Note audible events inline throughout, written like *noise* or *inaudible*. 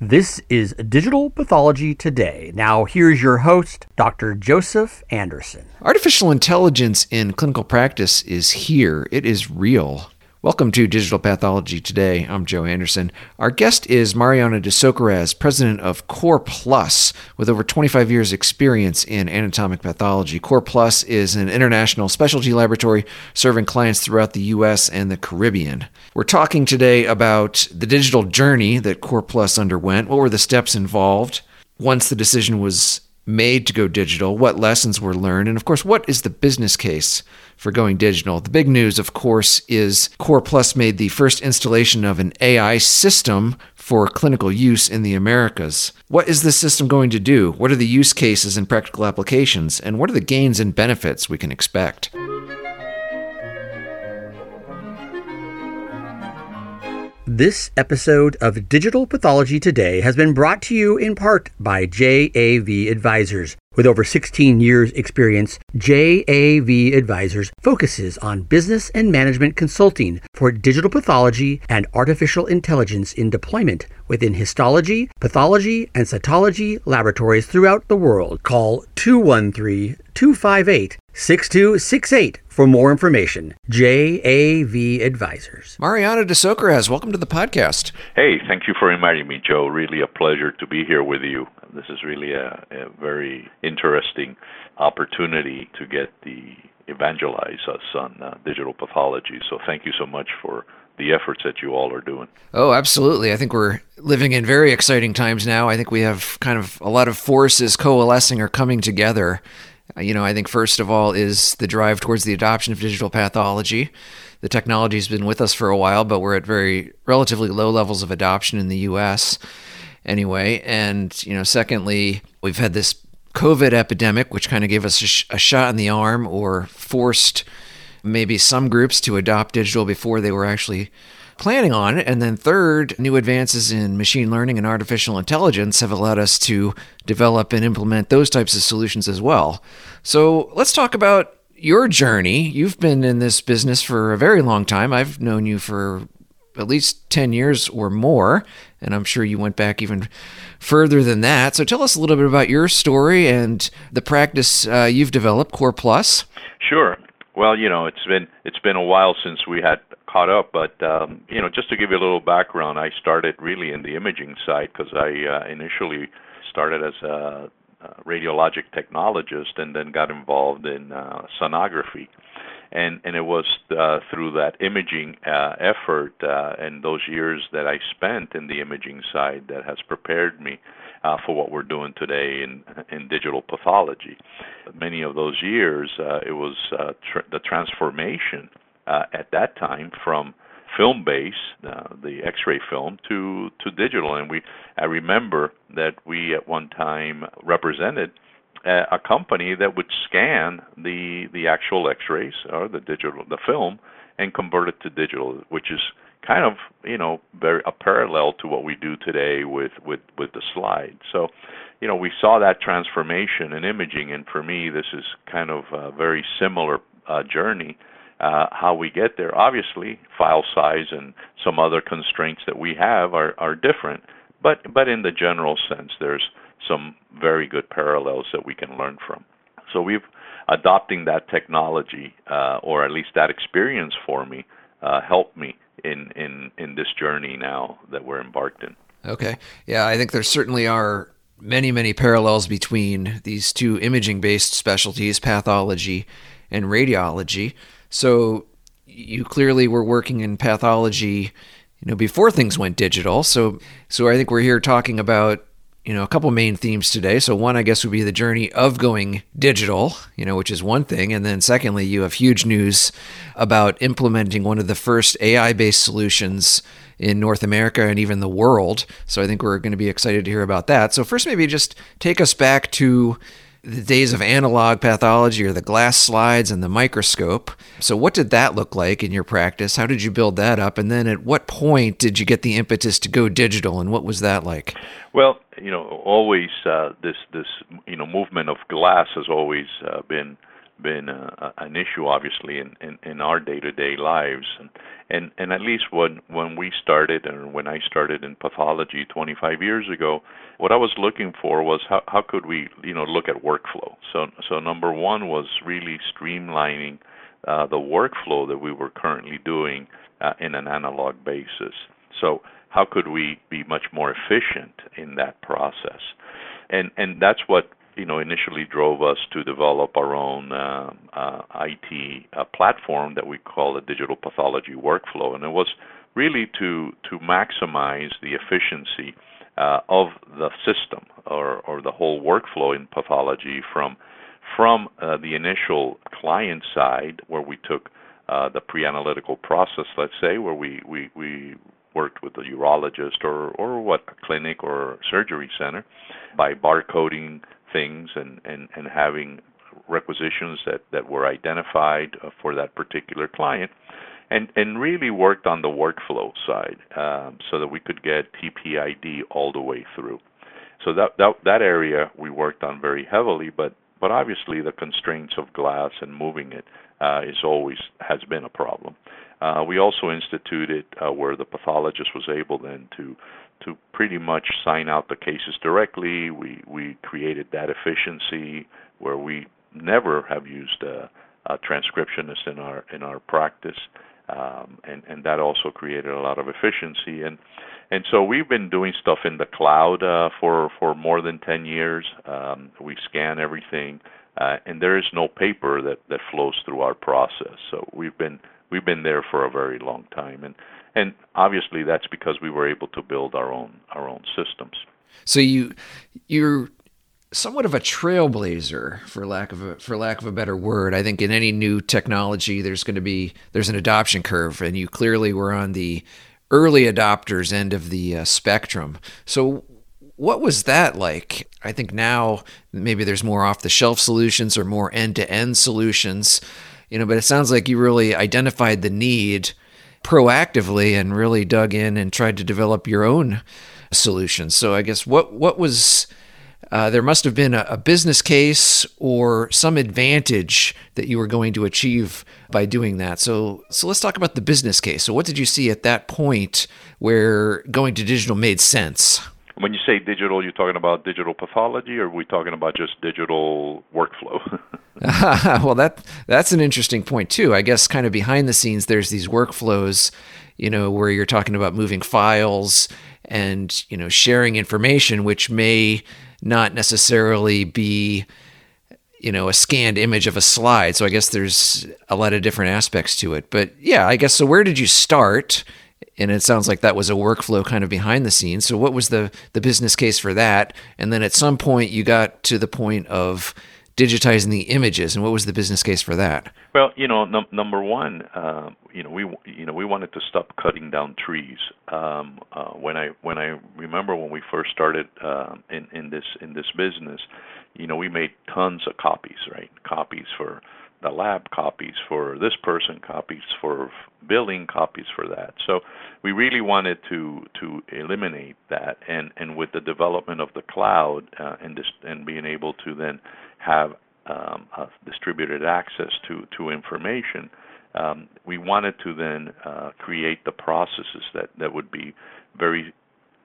This is Digital Pathology Today. Now, here's your host, Dr. Joseph Anderson. Artificial intelligence in clinical practice is here, it is real. Welcome to Digital Pathology Today. I'm Joe Anderson. Our guest is Mariana de Socarrás, president of Core Plus, with over 25 years' experience in anatomic pathology. Core Plus is an international specialty laboratory serving clients throughout the U.S. and the Caribbean. We're talking today about the digital journey that Core Plus underwent. What were the steps involved once the decision was made to go digital, what lessons were learned, and of course, what is the business case for going digital? The big news, of course, is Core Plus made the first installation of an AI system for clinical use in the Americas. What is this system going to do? What are the use cases and practical applications? And what are the gains and benefits we can expect? This episode of Digital Pathology Today has been brought to you in part by JAV Advisors. With over 16 years' experience, JAV Advisors focuses on business and management consulting for digital pathology and artificial intelligence in deployment within histology, pathology, and cytology laboratories throughout the world. Call 213 258 6268 for more information. JAV Advisors. Mariana de Socarrás, welcome to the podcast. Hey, thank you for inviting me, Joe. Really a pleasure to be here with you. This is really a, a very interesting opportunity to get the evangelize us on uh, digital pathology. So thank you so much for the efforts that you all are doing. Oh, absolutely. I think we're living in very exciting times now. I think we have kind of a lot of forces coalescing or coming together. Uh, you know, I think first of all is the drive towards the adoption of digital pathology. The technology has been with us for a while, but we're at very relatively low levels of adoption in the US anyway. And, you know, secondly, we've had this COVID epidemic, which kind of gave us a, sh- a shot in the arm or forced maybe some groups to adopt digital before they were actually planning on it. And then, third, new advances in machine learning and artificial intelligence have allowed us to develop and implement those types of solutions as well. So, let's talk about your journey. You've been in this business for a very long time. I've known you for at least 10 years or more, and I'm sure you went back even further than that. So, tell us a little bit about your story and the practice uh, you've developed, Core Plus. Sure. Well, you know, it's been it's been a while since we had caught up, but um, you know, just to give you a little background, I started really in the imaging side because I uh, initially started as a, radiologic technologist and then got involved in uh, sonography. And and it was uh, through that imaging uh, effort uh, and those years that I spent in the imaging side that has prepared me uh, for what we're doing today in in digital pathology. Many of those years, uh, it was tr- the transformation uh, at that time from film based, uh, the X-ray film, to to digital. And we, I remember that we at one time represented a, a company that would scan the the actual X-rays or the digital the film and convert it to digital, which is kind of you know very a parallel to what we do today with with with the slide. So, you know, we saw that transformation in imaging, and for me, this is kind of a very similar uh, journey uh, how we get there. Obviously, file size and some other constraints that we have are, are different, but but in the general sense, there's some very good parallels that we can learn from. So we've adopting that technology, uh, or at least that experience for me, uh, helped me in in in this journey now that we're embarked in. Okay, yeah, I think there certainly are many many parallels between these two imaging based specialties, pathology and radiology. So you clearly were working in pathology, you know, before things went digital. So so I think we're here talking about you know a couple main themes today. So one, I guess, would be the journey of going digital, you know, which is one thing, and then secondly, you have huge news about implementing one of the first AI-based solutions in North America and even the world. So I think we're going to be excited to hear about that. So first, maybe just take us back to the days of analog pathology or the glass slides and the microscope. So, what did that look like in your practice? How did you build that up? And then, at what point did you get the impetus to go digital, and what was that like? Well, you know, always uh, this this you know movement of glass has always uh, been been uh, an issue, obviously, in, in, in our day-to-day lives, and, And and at least when when we started and when I started in pathology 25 years ago, what I was looking for was how how could we you know look at workflow. So so number one was really streamlining uh, the workflow that we were currently doing uh, in an analog basis. So how could we be much more efficient in that process? And and that's what you know initially drove us to develop our own uh, uh, IT uh, platform that we call the digital pathology workflow, and it was really to to maximize the efficiency uh, of the system or or the whole workflow in pathology from from uh, the initial client side where we took uh, the pre-analytical process, let's say, where we we we worked with a urologist or or what a clinic or surgery center by barcoding things and, and, and having requisitions that, that were identified uh, for that particular client and, and really worked on the workflow side um, so that we could get TPID all the way through. So that, that, that area we worked on very heavily, but, but obviously the constraints of glass and moving it uh, is always has been a problem. Uh, we also instituted uh, where the pathologist was able then to to pretty much sign out the cases directly. We we created that efficiency where we never have used a, a transcriptionist in our in our practice, um, and and that also created a lot of efficiency. And and so we've been doing stuff in the cloud uh, for for more than 10 years. Um, we scan everything, uh, and there is no paper that that flows through our process. So we've been we've been there for a very long time, and and obviously that's because we were able to build our own our own systems. So you you're somewhat of a trailblazer for lack of a for lack of a better word. I think in any new technology there's going to be there's an adoption curve and you clearly were on the early adopters end of the uh, spectrum. So what was that like? I think now maybe there's more off the shelf solutions or more end to end solutions, you know, but it sounds like you really identified the need proactively and really dug in and tried to develop your own solutions. So I guess what what was uh, there must have been a, a, business case or some advantage that you were going to achieve by doing that. So so let's talk about the business case. So what did you see at that point where going to digital made sense? When you say digital, you're talking about digital pathology, or are we talking about just digital workflow? *laughs* *laughs* well, that that's an interesting point too. I guess kind of behind the scenes, there's these workflows, you know, where you're talking about moving files and you know sharing information, which may not necessarily be you know a scanned image of a slide so i guess there's a lot of different aspects to it but yeah i guess so where did you start and it sounds like that was a workflow kind of behind the scenes. So what was the the business case for that? And then at some point you got to the point of digitizing the images, and what was the business case for that? Well, you know, num- number one, uh, you know, we you know we wanted to stop cutting down trees. Um, uh, when I when I remember when we first started uh, in in this in this business, you know, we made tons of copies, right? Copies for the lab copies for this person, copies for billing, copies for that. So we really wanted to to eliminate that, and and with the development of the cloud uh, and this, and being able to then have um, distributed access to to information, um, we wanted to then uh, create the processes that that would be very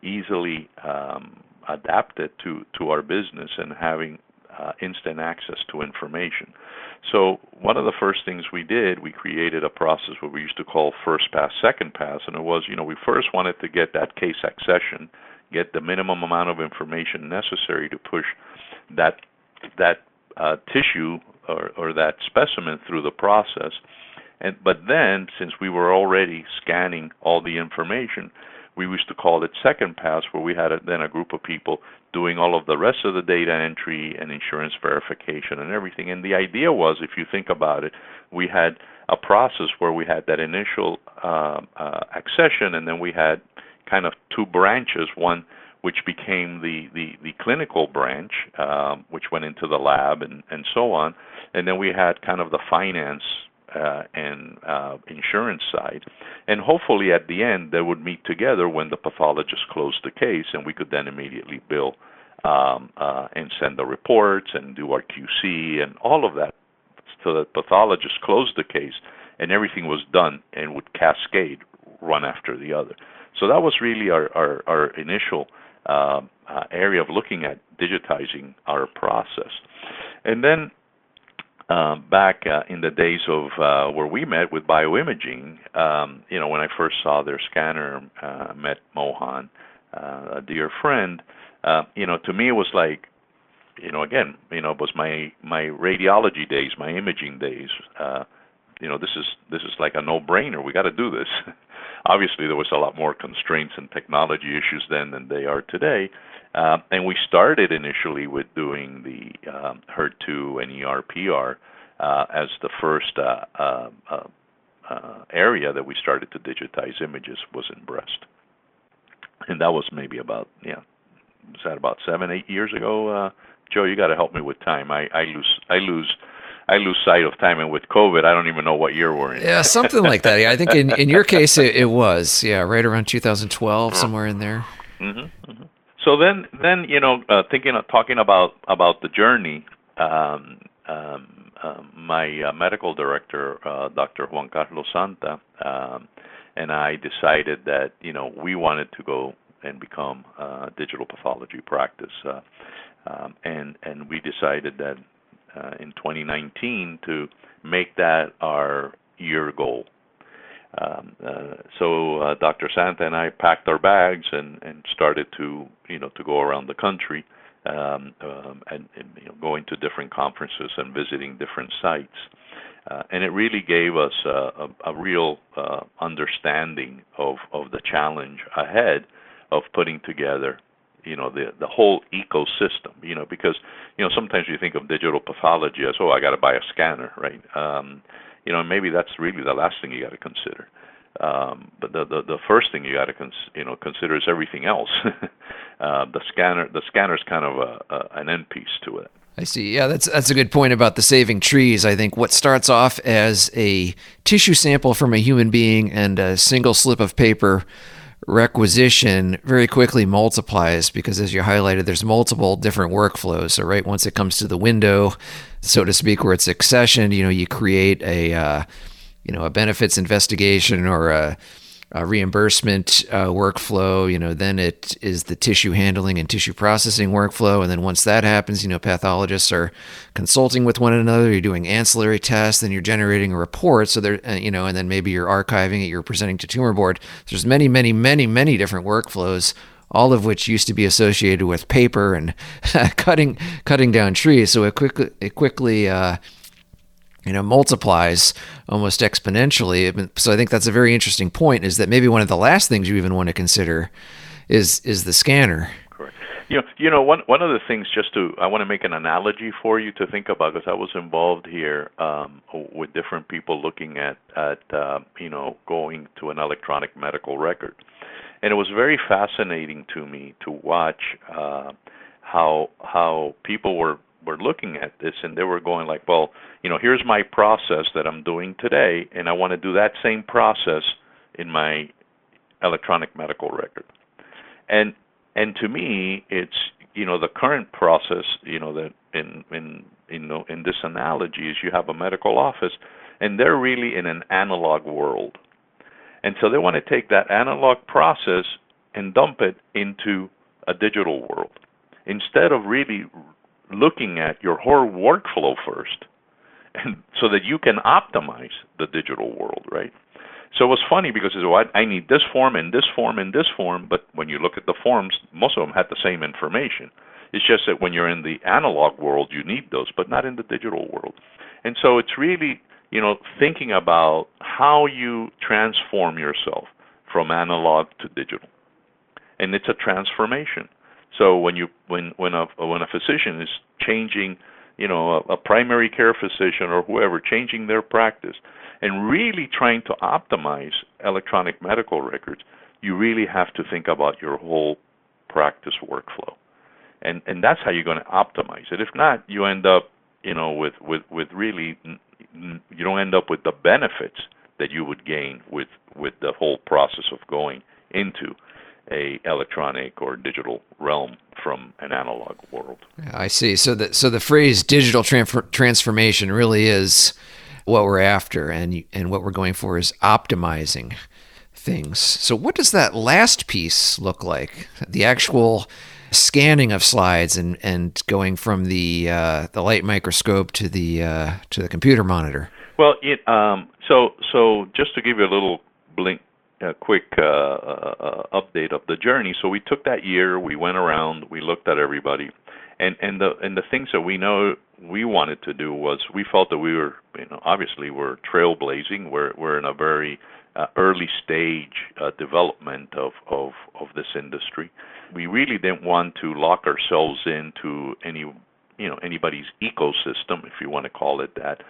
easily um, adapted to to our business and having uh, instant access to information. So one of the first things we did, we created a process what we used to call first pass, second pass, and it was, you know, we first wanted to get that case accession, get the minimum amount of information necessary to push that that uh, tissue or, or that specimen through the process. And but then, since we were already scanning all the information, we used to call it second pass, where we had a, then a group of people doing all of the rest of the data entry and insurance verification and everything. And the idea was, if you think about it, we had a process where we had that initial uh, uh, accession, and then we had kind of two branches. One which became the the, the clinical branch, um, which went into the lab and and so on, and then we had kind of the finance uh, and uh, insurance side. And hopefully at the end they would meet together when the pathologist closed the case and we could then immediately bill um, uh, and send the reports and do our QC and all of that. So the pathologist closed the case and everything was done and would cascade one after the other. So that was really our our, our initial uh, uh, area of looking at digitizing our process, and then. Uh, back uh, in the days of uh, where we met with BioImagene, um, you know, when I first saw their scanner, uh, met Mohan, uh, a dear friend, uh, you know, to me it was like, you know, again, you know, it was my my radiology days, my imaging days. Uh, you know, this is this is like a no-brainer. We got to do this. *laughs* Obviously, there was a lot more constraints and technology issues then than they are today. Uh, and we started initially with doing the um, HER2 and ERPR uh, as the first uh, uh, uh, uh, area that we started to digitize images was in breast, and that was maybe about yeah, was that about seven eight years ago? Uh, Joe, you got to help me with time. I, I lose I lose I lose sight of time, and with COVID, I don't even know what year we're in. Yeah, something like that. Yeah, I think in, in your case, it, it was yeah, right around 2012, somewhere in there. Mm-hmm, mm-hmm. So then, then you know, uh, thinking of talking about about the journey. Um, um, uh, my uh, medical director, uh, Dr. Juan Carlos Santa, um, and I decided that you know we wanted to go and become a digital pathology practice, uh, um, and and we decided that uh, in 2019 to make that our year goal. Um, uh, so uh, Dr. Santa and I packed our bags and, and started to you know to go around the country um, um, and, and you know, going to different conferences and visiting different sites. Uh, and it really gave us a, a, real uh, understanding of, of the challenge ahead of putting together you know the the whole ecosystem you know because you know sometimes you think of digital pathology as oh i got to buy a scanner right um you know maybe that's really the last thing you got to consider um but the, the the first thing you got to cons- you know consider is everything else *laughs* uh the scanner the scanner's kind of a, a an end piece to it I see. Yeah, that's that's a good point about the saving trees. I think what starts off as a tissue sample from a human being and a single slip of paper requisition very quickly multiplies because as you highlighted there's multiple different workflows. So right once it comes to the window so to speak where it's accessioned you know you create a uh, you know a benefits investigation or a uh, reimbursement uh, workflow. You know, then it is the tissue handling and tissue processing workflow, and then once that happens, you know, pathologists are consulting with one another. You're doing ancillary tests, then you're generating a report. So there, uh, you know, and then maybe you're archiving it. You're presenting to tumor board. There's many, many, many, many different workflows all of which used to be associated with paper and *laughs* cutting cutting down trees. So it quickly it quickly uh, you know multiplies almost exponentially. So i think that's a very interesting point is that maybe one of the last things you even want to consider is is the scanner. Correct. You know you know one one of the things just to i want to make an analogy for you to think about because i was involved here um, with different people looking at at uh, you know going to an electronic medical record. And it was very fascinating to me to watch uh, how how people were were looking at this and they were going like, well, you know, here's my process that I'm doing today, and I want to do that same process in my electronic medical record. And and to me, it's you know the current process, you know that in in know in this analogy is you have a medical office, and they're really in an analog world, and so they want to take that analog process and dump it into a digital world instead of really looking at your whole workflow first and so that you can optimize the digital world, right? So it was funny because it's well, I need this form and this form and this form, but when you look at the forms, most of them had the same information. It's just that when you're in the analog world, you need those, but not in the digital world. And so it's really, you know, thinking about how you transform yourself from analog to digital. And it's a transformation. So when you when when a when a physician is changing, you know, a, a primary care physician or whoever changing their practice and really trying to optimize electronic medical records, you really have to think about your whole practice workflow. And and that's how you're going to optimize it. If not, you end up, you know, with with with really you don't end up with the benefits that you would gain with with the whole process of going into electronic or digital realm from an analog world. I see. So the so the phrase digital transformation really is what we're after, and and what we're going for is optimizing things. So, what does that last piece look like? The actual scanning of slides and, and going from the uh, the light microscope to the uh, to the computer monitor. Well, it, um, so so just to give you a little blink, a quick uh, uh, update of the journey. So we took that year, we went around, we looked at everybody, and and the and the things that we know we wanted to do was we felt that we were you know obviously we're trailblazing. We're we're in a very uh, early stage uh, development of, of of this industry. We really didn't want to lock ourselves into any you know anybody's ecosystem, if you want to call it that.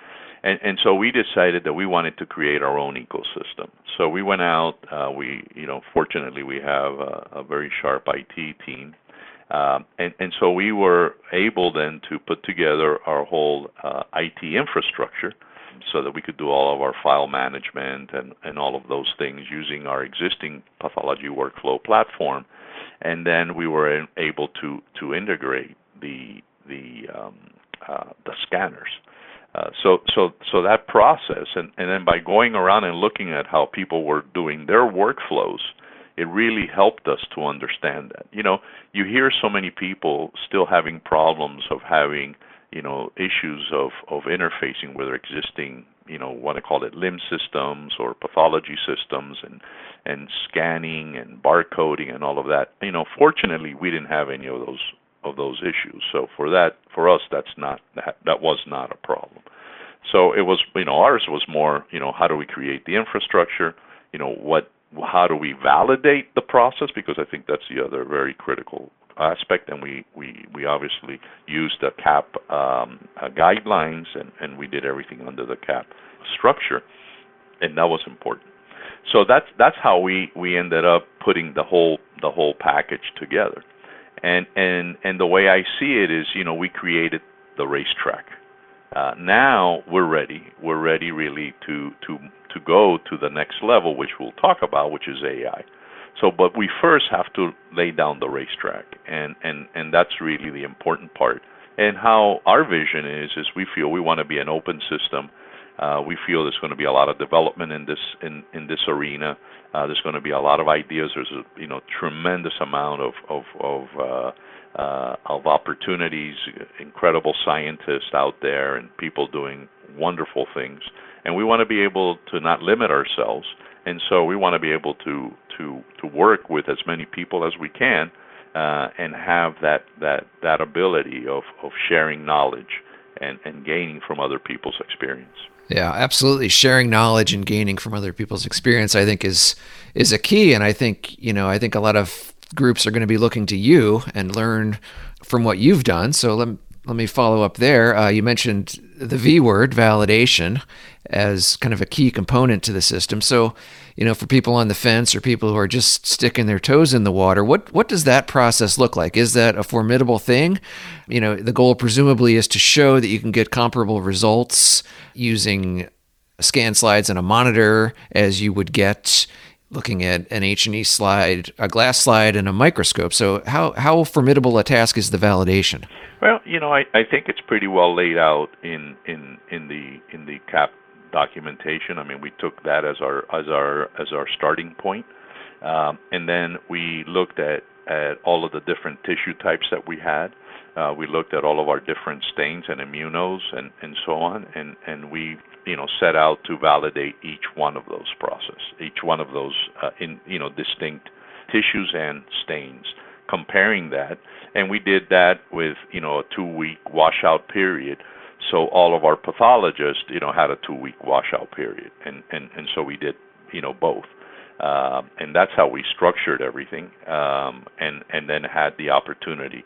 And, and so we decided that we wanted to create our own ecosystem. So we went out. Uh, we, you know, fortunately we have a, a very sharp IT team, um, and and so we were able then to put together our whole uh, IT infrastructure so that we could do all of our file management and, and all of those things using our existing pathology workflow platform. And then we were able to, to integrate the, the, um, uh, the scanners. Uh, so, so, so that process, and, and then by going around and looking at how people were doing their workflows, it really helped us to understand that. You know, you hear so many people still having problems of having you know issues of of interfacing with their existing you know want to call it LIMS systems or pathology systems and and scanning and barcoding and all of that you know fortunately we didn't have any of those of those issues. So for that for us that's not that that was not a problem. So it was you know ours was more you know how do we create the infrastructure? You know what how do we validate the process? Because i think that's the other very critical aspect, and we we we obviously used the CAP um, uh, guidelines, and and we did everything under the CAP structure, and that was important. So that's that's how we we ended up putting the whole the whole package together, and and and the way I see it is, you know, we created the racetrack. Uh, now we're ready. We're ready really to to to go to the next level, which we'll talk about, which is AI. So, but we first have to lay down the racetrack, and and and that's really the important part. And how our vision is is we feel we want to be an open system. Uh, we feel there's going to be a lot of development in this in in this arena. Uh, there's going to be a lot of ideas. There's a you know tremendous amount of of of uh, uh, of opportunities, incredible scientists out there, and people doing wonderful things. And we want to be able to not limit ourselves and so we want to be able to to to work with as many people as we can uh, and have that that that ability of of sharing knowledge and and gaining from other people's experience. Yeah, absolutely. Sharing knowledge and gaining from other people's experience, I think, is is a key. And I think you know, I think a lot of groups are going to be looking to you and learn from what you've done. So let let me follow up there. Uh, you mentioned the V word, validation, as kind of a key component to the system. So, you know, for people on the fence or people who are just sticking their toes in the water, what what does that process look like? Is that a formidable thing? You know, the goal presumably is to show that you can get comparable results using scan slides and a monitor as you would get looking at an H&E slide, a glass slide, and a microscope. So how, how formidable a task is the validation? Well, you know, I, I think it's pretty well laid out in, in, in the in the CAP documentation. I mean, we took that as our as our as our starting point, um, and then we looked at at all of the different tissue types that we had. Uh, we looked at all of our different stains and immunos and, and so on, and, and we you know set out to validate each one of those process, each one of those uh, in you know distinct tissues and stains, comparing that, and we did that with you know a two-week washout period. So all of our pathologists, you know, had a two-week washout period, and and and so we did you know both. Uh, and that's how we structured everything, um, and and then had the opportunity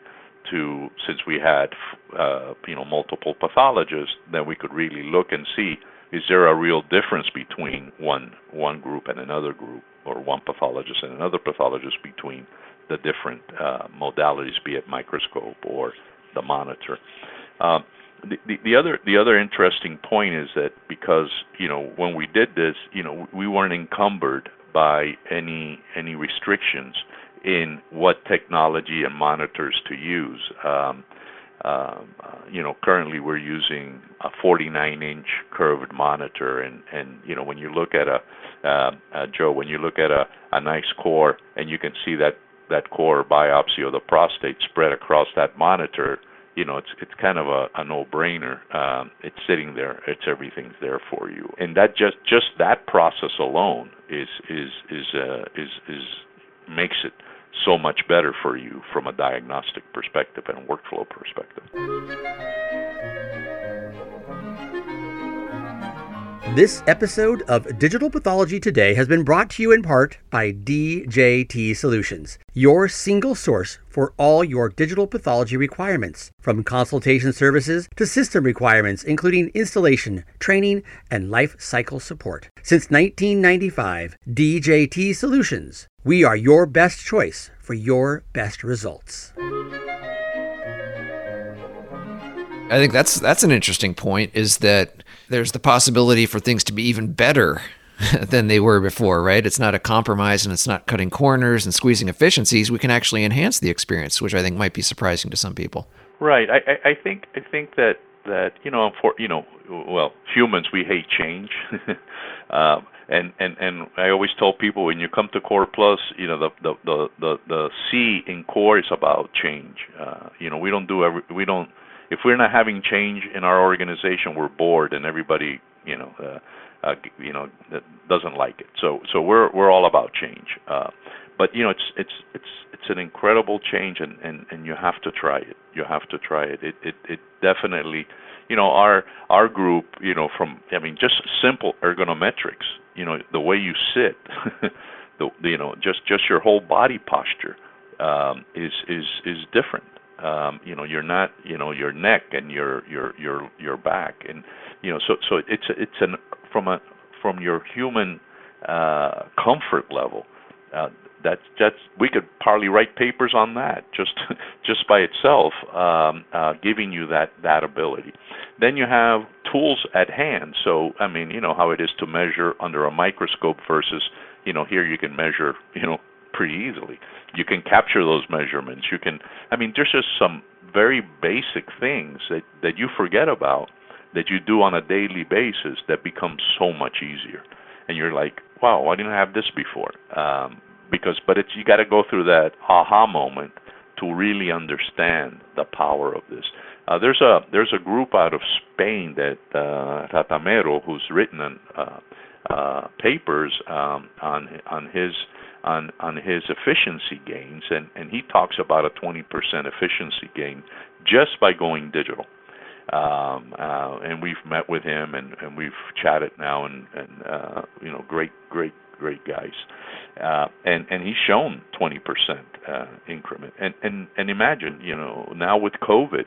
to since we had uh, you know multiple pathologists, then we could really look and see is there a real difference between one one group and another group, or one pathologist and another pathologist between the different uh, modalities, be it microscope or the monitor. Uh, the, the, the other the other interesting point is that because you know when we did this, you know we weren't encumbered by any any restrictions in what technology and monitors to use. Um, um, uh, you know, currently we're using a 49-inch curved monitor, and and you know, when you look at a uh, uh, Joe, when you look at a a nice core, and you can see that that core biopsy of the prostate spread across that monitor, you know, it's it's kind of a, a no-brainer. Um, it's sitting there. It's everything's there for you, and that just just that process alone is is is uh, is is makes it so much better for you from a diagnostic perspective and workflow perspective. This episode of Digital Pathology Today has been brought to you in part by DJT Solutions, your single source for all your digital pathology requirements, from consultation services to system requirements, including installation, training, and life cycle support. Since 1995, DJT Solutions, we are your best choice for your best results. I think that's that's an interesting point is that there's the possibility for things to be even better *laughs* than they were before, right? It's not a compromise and it's not cutting corners and squeezing efficiencies. We can actually enhance the experience, which I think might be surprising to some people. Right. I, I, think I think that that you know for you know well humans we hate change. *laughs* um, and and and I always tell people when you come to Core Plus, you know the the the the, the C in Core is about change. Uh, you know we don't do every we don't if we're not having change in our organization, we're bored, and everybody, you know, uh, uh, you know, doesn't like it. So, so we're we're all about change. Uh, but you know, it's it's it's it's an incredible change, and and and you have to try it. You have to try it. It it it definitely, you know, our our group, you know, from I mean, just simple ergonometrics. You know, the way you sit, *laughs* the you know, just just your whole body posture um, is is is different um, you know your not you know your neck and your your your your back. And you know so so it's it's an from a from your human uh, comfort level uh, that's that's we could probably write papers on that just *laughs* just by itself um, uh, giving you that that ability. Then you have tools at hand. So i mean you know how it is to measure under a microscope versus you know here you can measure you know pretty easily. You can capture those measurements. You can I mean there's just some very basic things that that you forget about that you do on a daily basis that become so much easier. And you're like, wow, I didn't have this before. Um, because but it's you got to go through that aha moment to really understand the power of this. Uh, there's a there's a group out of Spain that uh, Retamero, who's written an, uh, uh, papers um, on on his on on his efficiency gains, and and he talks about a 20% efficiency gain just by going digital. Um, uh, and we've met with him and and we've chatted now, and and uh, you know, great great great guys. Uh, and and he's shown 20% uh, increment. And and and imagine, you know, now with COVID.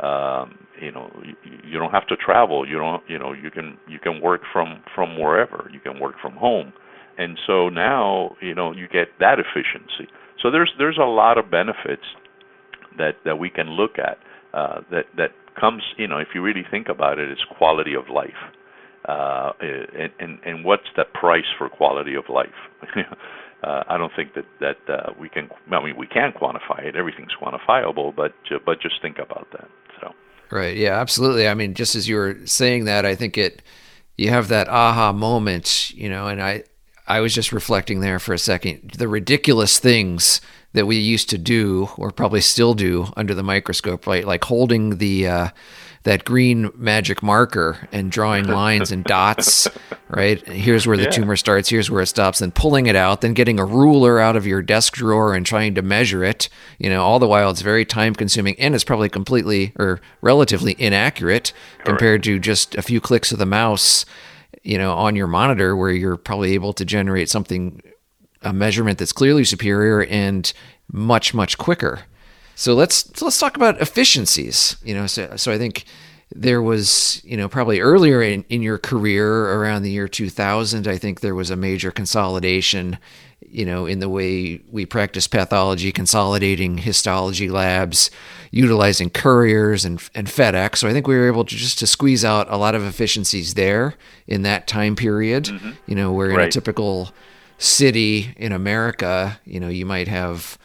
Um, you know, you, you don't have to travel. You don't, you know, you can you can work from from wherever. You can work from home and so now you know you get that efficiency. So there's there's a lot of benefits that that we can look at uh, that that comes you know if you really think about it, it's quality of life. Uh, and, and and what's the price for quality of life? *laughs* uh, I don't think that that uh, we can. I mean, we can quantify it. Everything's quantifiable, but uh, but just think about that. So. Right. Yeah. Absolutely. I mean, just as you were saying that, I think it. You have that aha moment, you know, and I I was just reflecting there for a second. The ridiculous things that we used to do, or probably still do, under the microscope, right? Like holding the uh, that green magic marker and drawing *laughs* lines and dots, right? Here's where the yeah. tumor starts, here's where it stops, and pulling it out, then getting a ruler out of your desk drawer and trying to measure it. You know, all the while it's very time consuming and it's probably completely or relatively inaccurate compared to just a few clicks of the mouse you know, on your monitor where you're probably able to generate something, a measurement that's clearly superior and much, much quicker. So let's let's talk about efficiencies. You know, so so I think there was, you know, probably earlier in, in your career around the year 2000, I think there was a major consolidation, you know, in the way we practice pathology, consolidating histology labs, utilizing couriers and, and FedEx. So I think we were able to just to squeeze out a lot of efficiencies there in that time period, mm-hmm. you know, where in right. a typical city in America, you know, you might have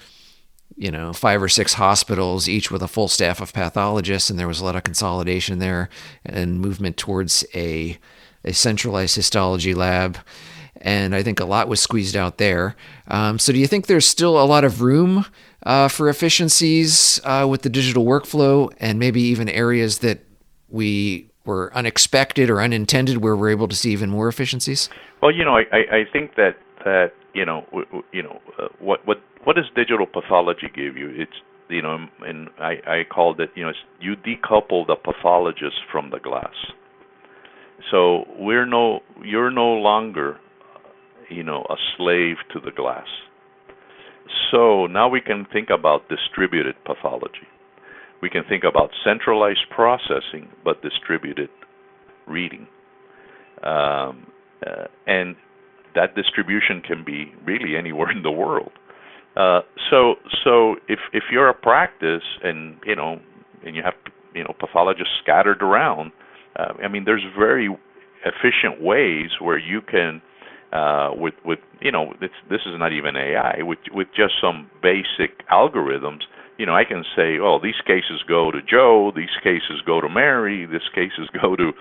you know, five or six hospitals, each with a full staff of pathologists, and there was a lot of consolidation there and movement towards a, a centralized histology lab. And I think a lot was squeezed out there. Um, so, do you think there's still a lot of room uh, for efficiencies uh, with the digital workflow, and maybe even areas that we were unexpected or unintended where we're able to see even more efficiencies? Well, you know, I, I think that that you know, you know, uh, what what what does digital pathology give you? It's you know, and I, I called it, you know, you decouple the pathologist from the glass. So we're no, you're no longer, you know, a slave to the glass. So now we can think about distributed pathology. We can think about centralized processing but distributed reading. Um, uh, and that distribution can be really anywhere in the world. Uh, so so if if you're a practice and you know and you have you know pathologists scattered around, uh, I mean there's very efficient ways where you can uh, with with you know this this is not even AI with with just some basic algorithms. You know I can say oh these cases go to Joe, these cases go to Mary, these cases *laughs* go to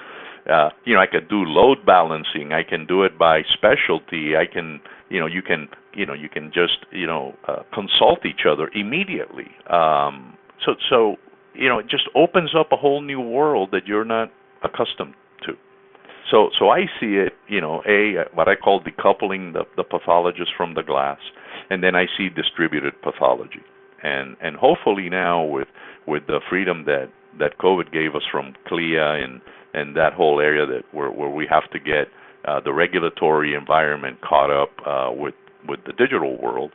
uh, you know I could do load balancing. I can do it by specialty. I can you know you can you know you can just you know uh, consult each other immediately um, so so you know it just opens up a whole new world that you're not accustomed to so so I see it you know a what I call decoupling the, the pathologist from the glass and then I see distributed pathology and and hopefully now with with the freedom that that COVID gave us from CLIA and and that whole area that where where we have to get uh, the regulatory environment caught up uh, with with the digital world,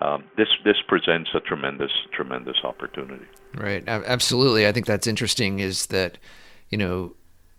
um, this this presents a tremendous tremendous opportunity. Right, absolutely. I think that's interesting. Is that you know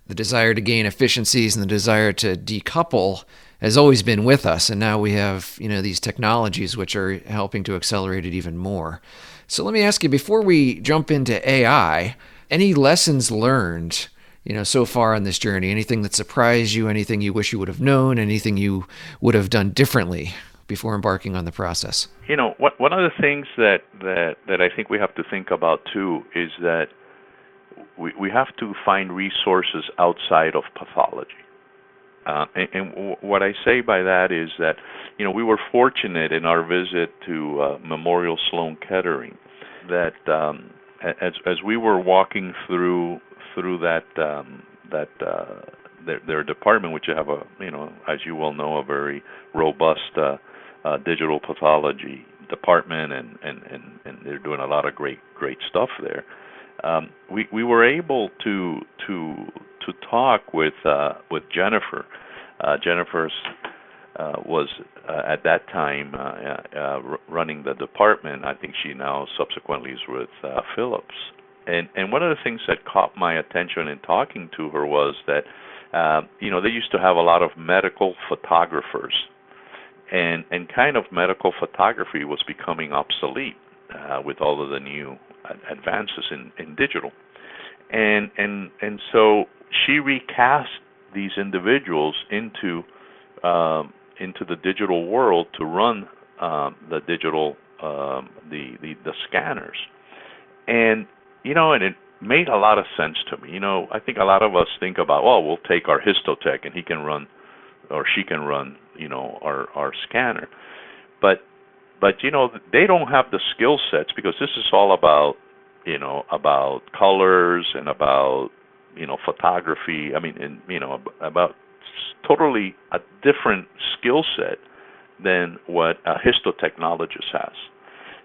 the desire to gain efficiencies and the desire to decouple has always been with us, and now we have you know these technologies which are helping to accelerate it even more. So let me ask you before we jump into AI, any lessons learned you know, so far on this journey? Anything that surprised you? Anything you wish you would have known? Anything you would have done differently before embarking on the process? You know, what, one of the things that, that, that I think we have to think about too is that we, we have to find resources outside of pathology. Uh, and, and what I say by that is that, you know, we were fortunate in our visit to uh, Memorial Sloan Kettering that um, as as we were walking through through that um, that uh, their, their department, which have a you know as you well know a very robust uh, uh, digital pathology department, and, and and and they're doing a lot of great great stuff there. Um, we we were able to to to talk with uh, with Jennifer. Uh, Jennifer's uh, was uh, at that time uh, uh, uh running the department. I think she now subsequently is with uh, Philips. And and one of the things that caught my attention in talking to her was that uh, you know they used to have a lot of medical photographers, and and kind of medical photography was becoming obsolete uh, with all of the new advances in in digital, and and and so she recast these individuals into um, into the digital world to run um, the digital um, the, the the scanners, and you know, and it made a lot of sense to me. You know, I think a lot of us think about, well, we'll take our histotech and he can run, or she can run, you know, our our scanner, but but you know they don't have the skill sets because this is all about you know about colors and about you know photography. I mean, and you know about totally a different skill set than what a histotechnologist has.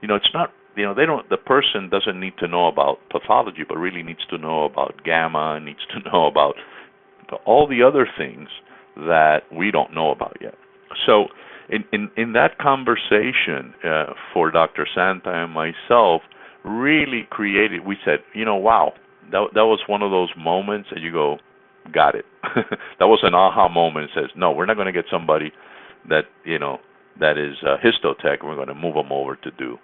You know, it's not you know they don't the person doesn't need to know about pathology but really needs to know about gamma needs to *laughs* know about all the other things that we don't know about yet so in in, in that conversation uh, for Dr. Santa and myself really created we said you know wow that that was one of those moments that you go got it *laughs* that was an aha moment it says no we're not going to get somebody that you know that is uh, histotech we're going to move them over to do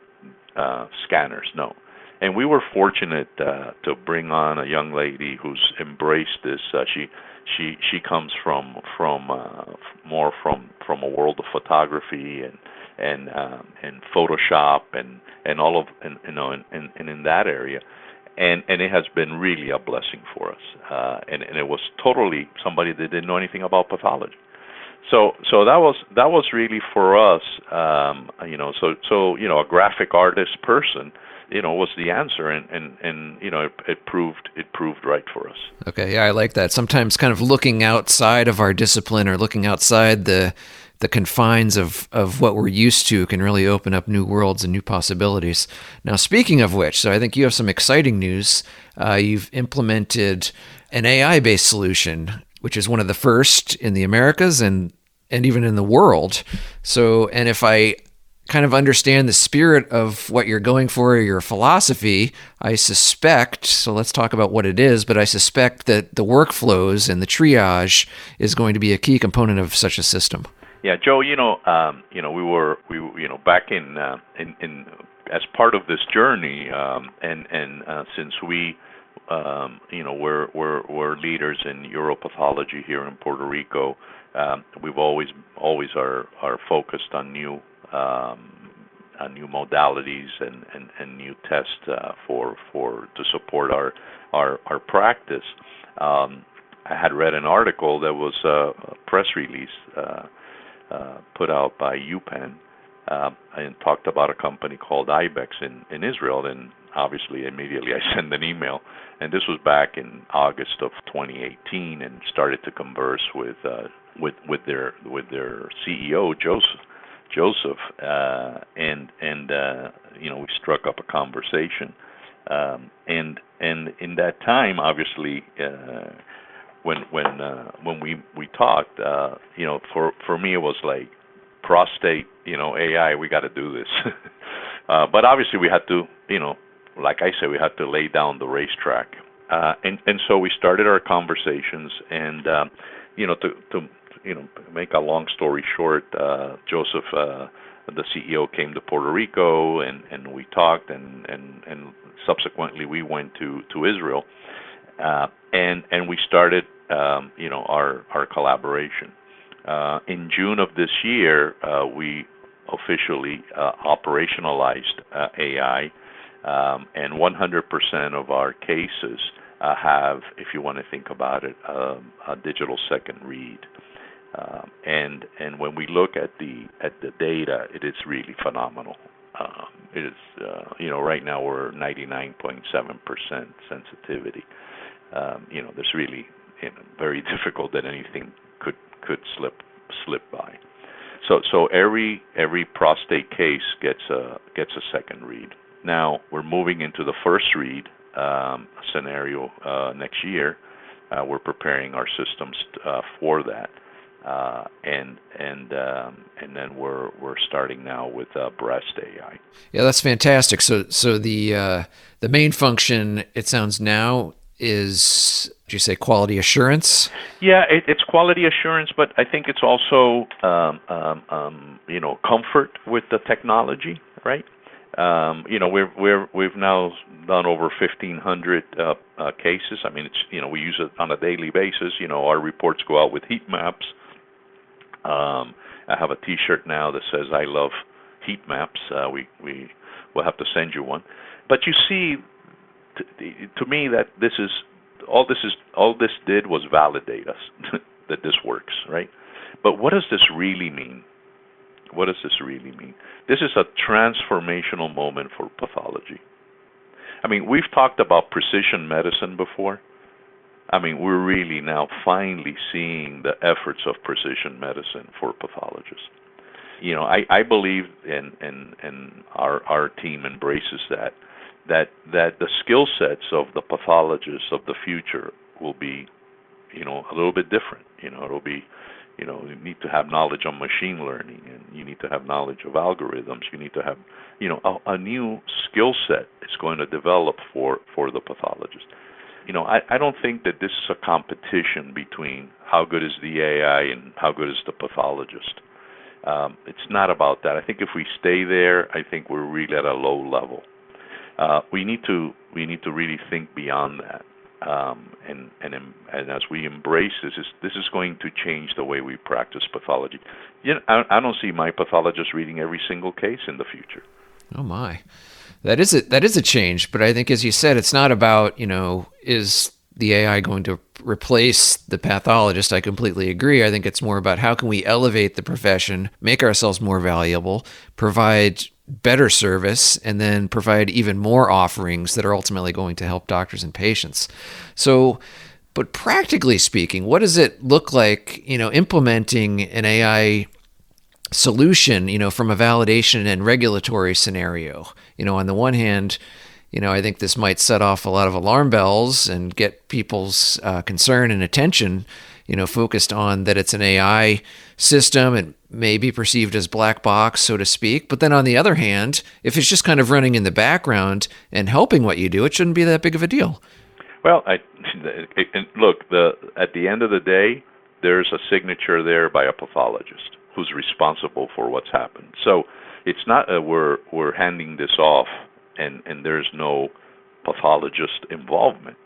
uh, scanners. No, and we were fortunate uh, to bring on a young lady who's embraced this. Uh, she she she comes from from uh, more from from a world of photography and and um, and Photoshop and and all of and you know and, and, and in that area, and and it has been really a blessing for us. Uh, and and it was totally somebody that didn't know anything about pathology. So so that was that was really for us, um, you know. So so you know a graphic artist person you know was the answer and and and you know it, it, proved it proved right for us. Okay yeah i like that. Sometimes kind of looking outside of our discipline or looking outside the the confines of of what we're used to can really open up new worlds and new possibilities. Now speaking of which so i think you have some exciting news. Uh, you've implemented an ai based solution which is one of the first in the americas and and even in the world. So and if i kind of understand the spirit of what you're going for, or your philosophy, I suspect, so let's talk about what it is, but I suspect that the workflows and the triage is going to be a key component of such a system. Yeah, Joe, you know, um, you know, we were, we, you know, back in, uh, in, in, as part of this journey, um, and and uh, since we, um, you know, we're we're we're leaders in uropathology here in Puerto Rico, um, we've always always are are focused on new um, uh, new modalities and, and, and new tests uh, for for to support our our, our practice. Um, I had read an article that was a press release uh, uh, put out by UPenn uh, and talked about a company called Ibex in, in Israel. And obviously, immediately I *laughs* sent an email. And this was back in August of 2018, and started to converse with uh, with with their with their CEO Joseph Joseph, uh, and and uh, you know we struck up a conversation, um, and and in that time, obviously, uh, when when uh, when we we talked, uh, you know, for for me it was like prostate, you know, AI, we got to do this, *laughs* uh, but obviously we had to, you know, like I said, we had to lay down the racetrack, uh, and and so we started our conversations, and uh, you know, to to you know, make a long story short, uh, Joseph, uh, the CEO, came to Puerto Rico, and and we talked, and and and subsequently we went to to Israel, uh, and and we started, um, you know, our our collaboration. Uh, in June of this year, uh, we officially uh, operationalized uh, AI, um, and 100% of our cases uh, have, if you want to think about it, um, a digital second read. Um, and and when we look at the at the data, it is really phenomenal. Um, it is uh, you know right now we're 99.7% sensitivity. Um, you know there's really you know, very *laughs* difficult that anything could could slip slip by. So so every every prostate case gets a gets a second read. Now we're moving into the first read um, scenario uh, next year. Uh, we're preparing our systems uh, for that uh, and and um, and then we're we're starting now with uh, breast AI. Yeah, that's fantastic. So so the uh, the main function it sounds now is did you say quality assurance? Yeah, it, it's quality assurance, but I think it's also um, um, um, you know comfort with the technology, right? Um, you know, we've we're we've now done over 1,500 uh, uh, cases. I mean, it's you know we use it on a daily basis. You know, our reports go out with heat maps. Um, I have a T-shirt now that says "I love heat maps." Uh, we we will have to send you one. But you see, to, to me, that this is all. This is all. This did was validate us *laughs* that this works, right? But what does this really mean? What does this really mean? This is a transformational moment for pathology. I mean, we've talked about precision medicine before. I mean, we're really now finally seeing the efforts of precision medicine for pathologists. You know, I, I believe, and and and our our team embraces that that that the skill sets of the pathologists of the future will be, you know, a little bit different. You know, it'll be, you know, you need to have knowledge on machine learning, and you need to have knowledge of algorithms. You need to have, you know, a, a new skill set is going to develop for for the pathologist you know, I, I don't think that this is a competition between how good is the AI and how good is the pathologist. Um, it's not about that. I think if we stay there, I think we're really at a low level. Uh, we need to we need to really think beyond that. Um, and, and and as we embrace this, is, this is going to change the way we practice pathology. You know, I, I don't see my pathologist reading every single case in the future. Oh my, that is a that is a change. But I think, as you said, it's not about you know is the AI going to replace the pathologist. I completely agree. I think it's more about how can we elevate the profession, make ourselves more valuable, provide better service and then provide even more offerings that are ultimately going to help doctors and patients. So, but practically speaking, what does it look like, you know, implementing an AI solution, you know, from a validation and regulatory scenario? You know, on the one hand, you know, I think this might set off a lot of alarm bells and get people's uh, concern and attention, you know, focused on that it's an AI system and may be perceived as black box, so to speak. But then on the other hand, if it's just kind of running in the background and helping what you do, it shouldn't be that big of a deal. Well, I look the at the end of the day, there's a signature there by a pathologist who's responsible for what's happened. So it's not uh, we're we're handing this off and and there's no pathologist involvement,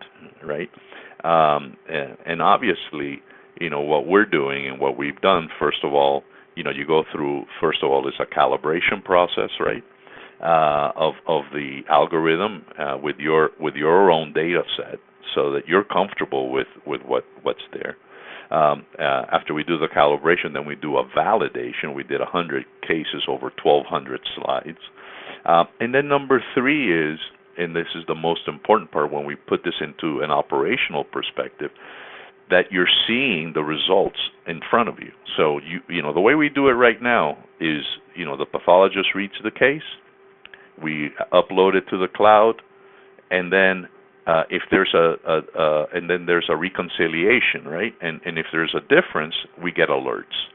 right? Um, and, obviously, you know what we're doing and what we've done. First of all, you know you go through first of all is a calibration process, right? Uh, of of the algorithm uh, with your with your own data set, so that you're comfortable with with what what's there. Um, uh, after we do the calibration, then we do a validation. We did 100 cases over 1,200 slides. Uh, and then number three is, and this is the most important part when we put this into an operational perspective, that you're seeing the results in front of you. So you you know the way we do it right now is you know the pathologist reads the case, we upload it to the cloud, and then uh, if there's a, a, and then there's a reconciliation, right? And and if there's a difference, we get alerts.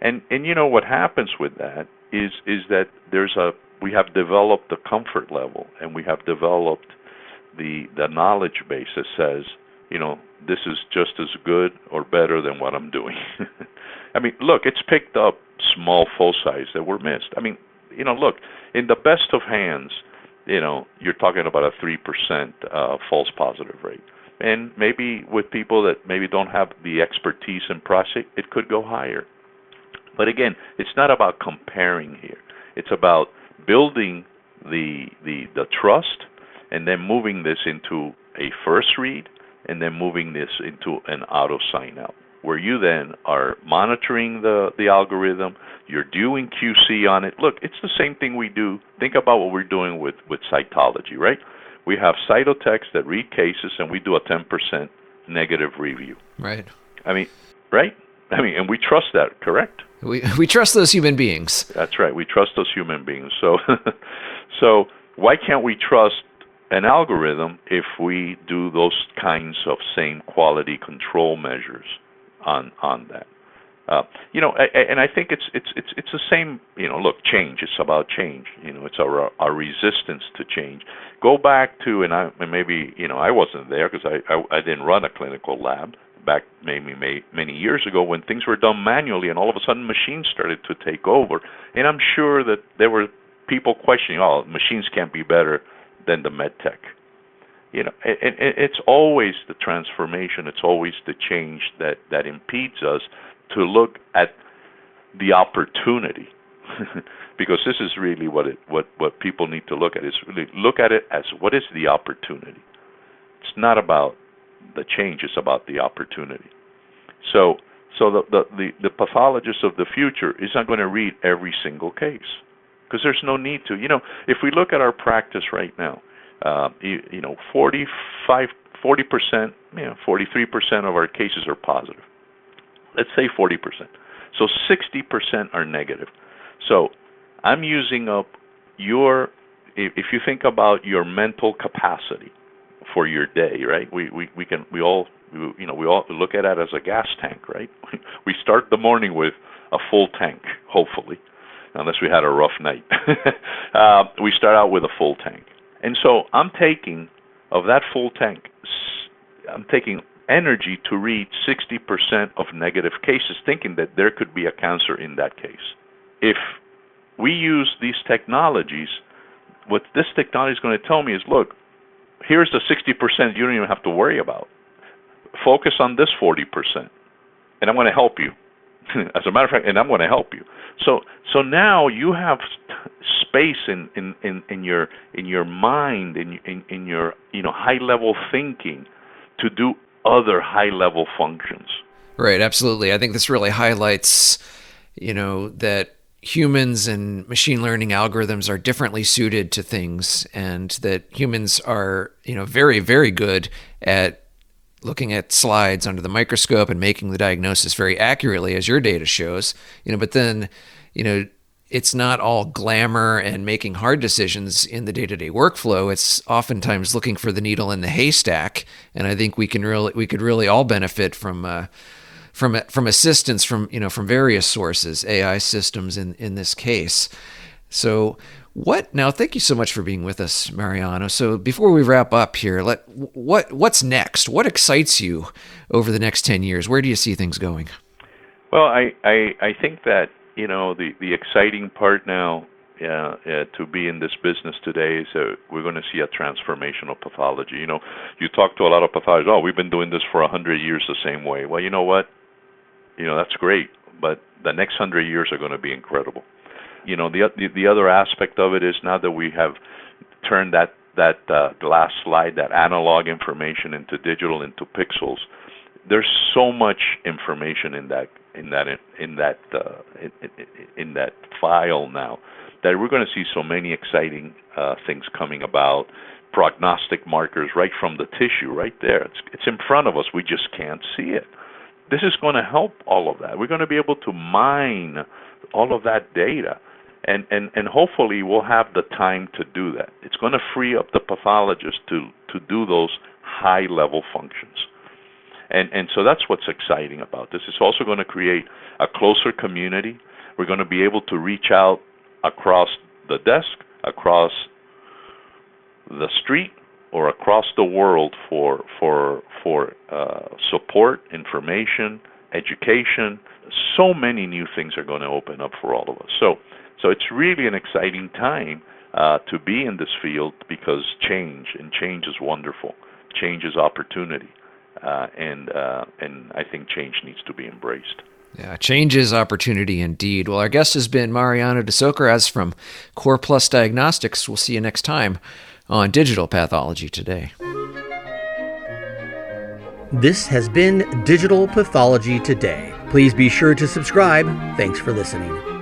And and you know what happens with that is is that there's a we have developed the comfort level and we have developed the the knowledge base that says you know this is just as good or better than what I'm doing. *laughs* I mean, look, it's picked up small foci that were missed. I mean, you know, look, in the best of hands, you know, you're talking about a 3% uh, false positive rate. And maybe with people that maybe don't have the expertise in prostate, it could go higher. But again, it's not about comparing here. It's about building the the the trust and then moving this into a first read and then moving this into an auto sign out where you then are monitoring the, the algorithm, you're doing QC on it. Look, it's the same thing we do. Think about what we're doing with, with cytology, right? We have cytotechs that read cases and we do a 10% negative review. Right. I mean, right? I mean, and we trust that, correct? We we trust those human beings. That's right. We trust those human beings. So *laughs* so why can't we trust an algorithm if we do those kinds of same quality control measures on on that. Uh, you know, and I think it's it's it's it's the same. You know, look, change. It's about change. You know, it's our our resistance to change. Go back to, and I maybe you know I wasn't there because I, I I didn't run a clinical lab back maybe may, many years ago when things were done manually, and all of a sudden machines started to take over. And I'm sure that there were people questioning, oh, machines can't be better than the med tech. You know, and, and it's always the transformation, it's always the change that that impedes us to look at the opportunity. *laughs* because this is really what it what what people need to look at is really look at it as what is the opportunity. It's not about the change; it's about the opportunity. So so the the the, the pathologist of the future is not going to read every single case because there's no need to. You know, if we look at our practice right now, uh, you, you know, 45, 40 percent, you know, 43 percent of our cases are positive. Let's say 40 percent. So 60 percent are negative. So I'm using up your. If you think about your mental capacity for your day, right? We we we can we all you know we all look at it as a gas tank, right? *laughs* We start the morning with a full tank, hopefully unless we had a rough night. *laughs* uh, we start out with a full tank. And so I'm taking, of that full tank, I'm taking energy to read 60% of negative cases, thinking that there could be a cancer in that case. If we use these technologies, what this technology is going to tell me is look, here's the 60% you don't even have to worry about. Focus on this 40%, and I'm going to help you. *laughs* As a matter of fact, and I'm going to help you. So, so now you have space in, in, in, in your in your mind, in, in, in your you know high level thinking, to do other high level functions. Right, absolutely. I think this really highlights, you know, that humans and machine learning algorithms are differently suited to things and that humans are, you know, very very good at looking at slides under the microscope and making the diagnosis very accurately as your data shows, you know, but then, you know, it's not all glamour and making hard decisions in the day-to-day workflow. It's oftentimes looking for the needle in the haystack, and I think we can really we could really all benefit from uh, from from assistance from you know from various sources, AI systems in in this case. So what now? Thank you so much for being with us, Mariano. So before we wrap up here, let what what's next? What excites you over the next ten years? Where do you see things going? Well, I I, I think that you know the the exciting part now uh, uh, to be in this business today is we're going to see a transformational pathology. You know, you talk to a lot of pathologists. Oh, we've been doing this for a hundred years the same way. Well, you know what? You know that's great, but the next hundred years are going to be incredible. You know, the the, the other aspect of it is now that we have turned that that uh, glass slide, that analog information into digital, into pixels. There's so much information in that in that in that uh, in, in, that file now that we're going to see so many exciting uh, things coming about prognostic markers right from the tissue right there. It's it's in front of us. We just can't see it. This is going to help all of that. We're going to be able to mine all of that data and and and hopefully we'll have the time to do that it's going to free up the pathologist to to do those high level functions and and so that's what's exciting about this. It's also going to create a closer community. We're going to be able to reach out across the desk, across the street, or across the world for for for uh, support, information, education. So many new things are going to open up for all of us. So so it's really an exciting time uh, to be in this field because change and change is wonderful. Change is opportunity uh, and uh, and I think change needs to be embraced. Yeah, change is opportunity indeed. Well, our guest has been Mariano de Socarraz from Core Plus Diagnostics. We'll see you next time on Digital Pathology Today. This has been Digital Pathology Today. Please be sure to subscribe. Thanks for listening.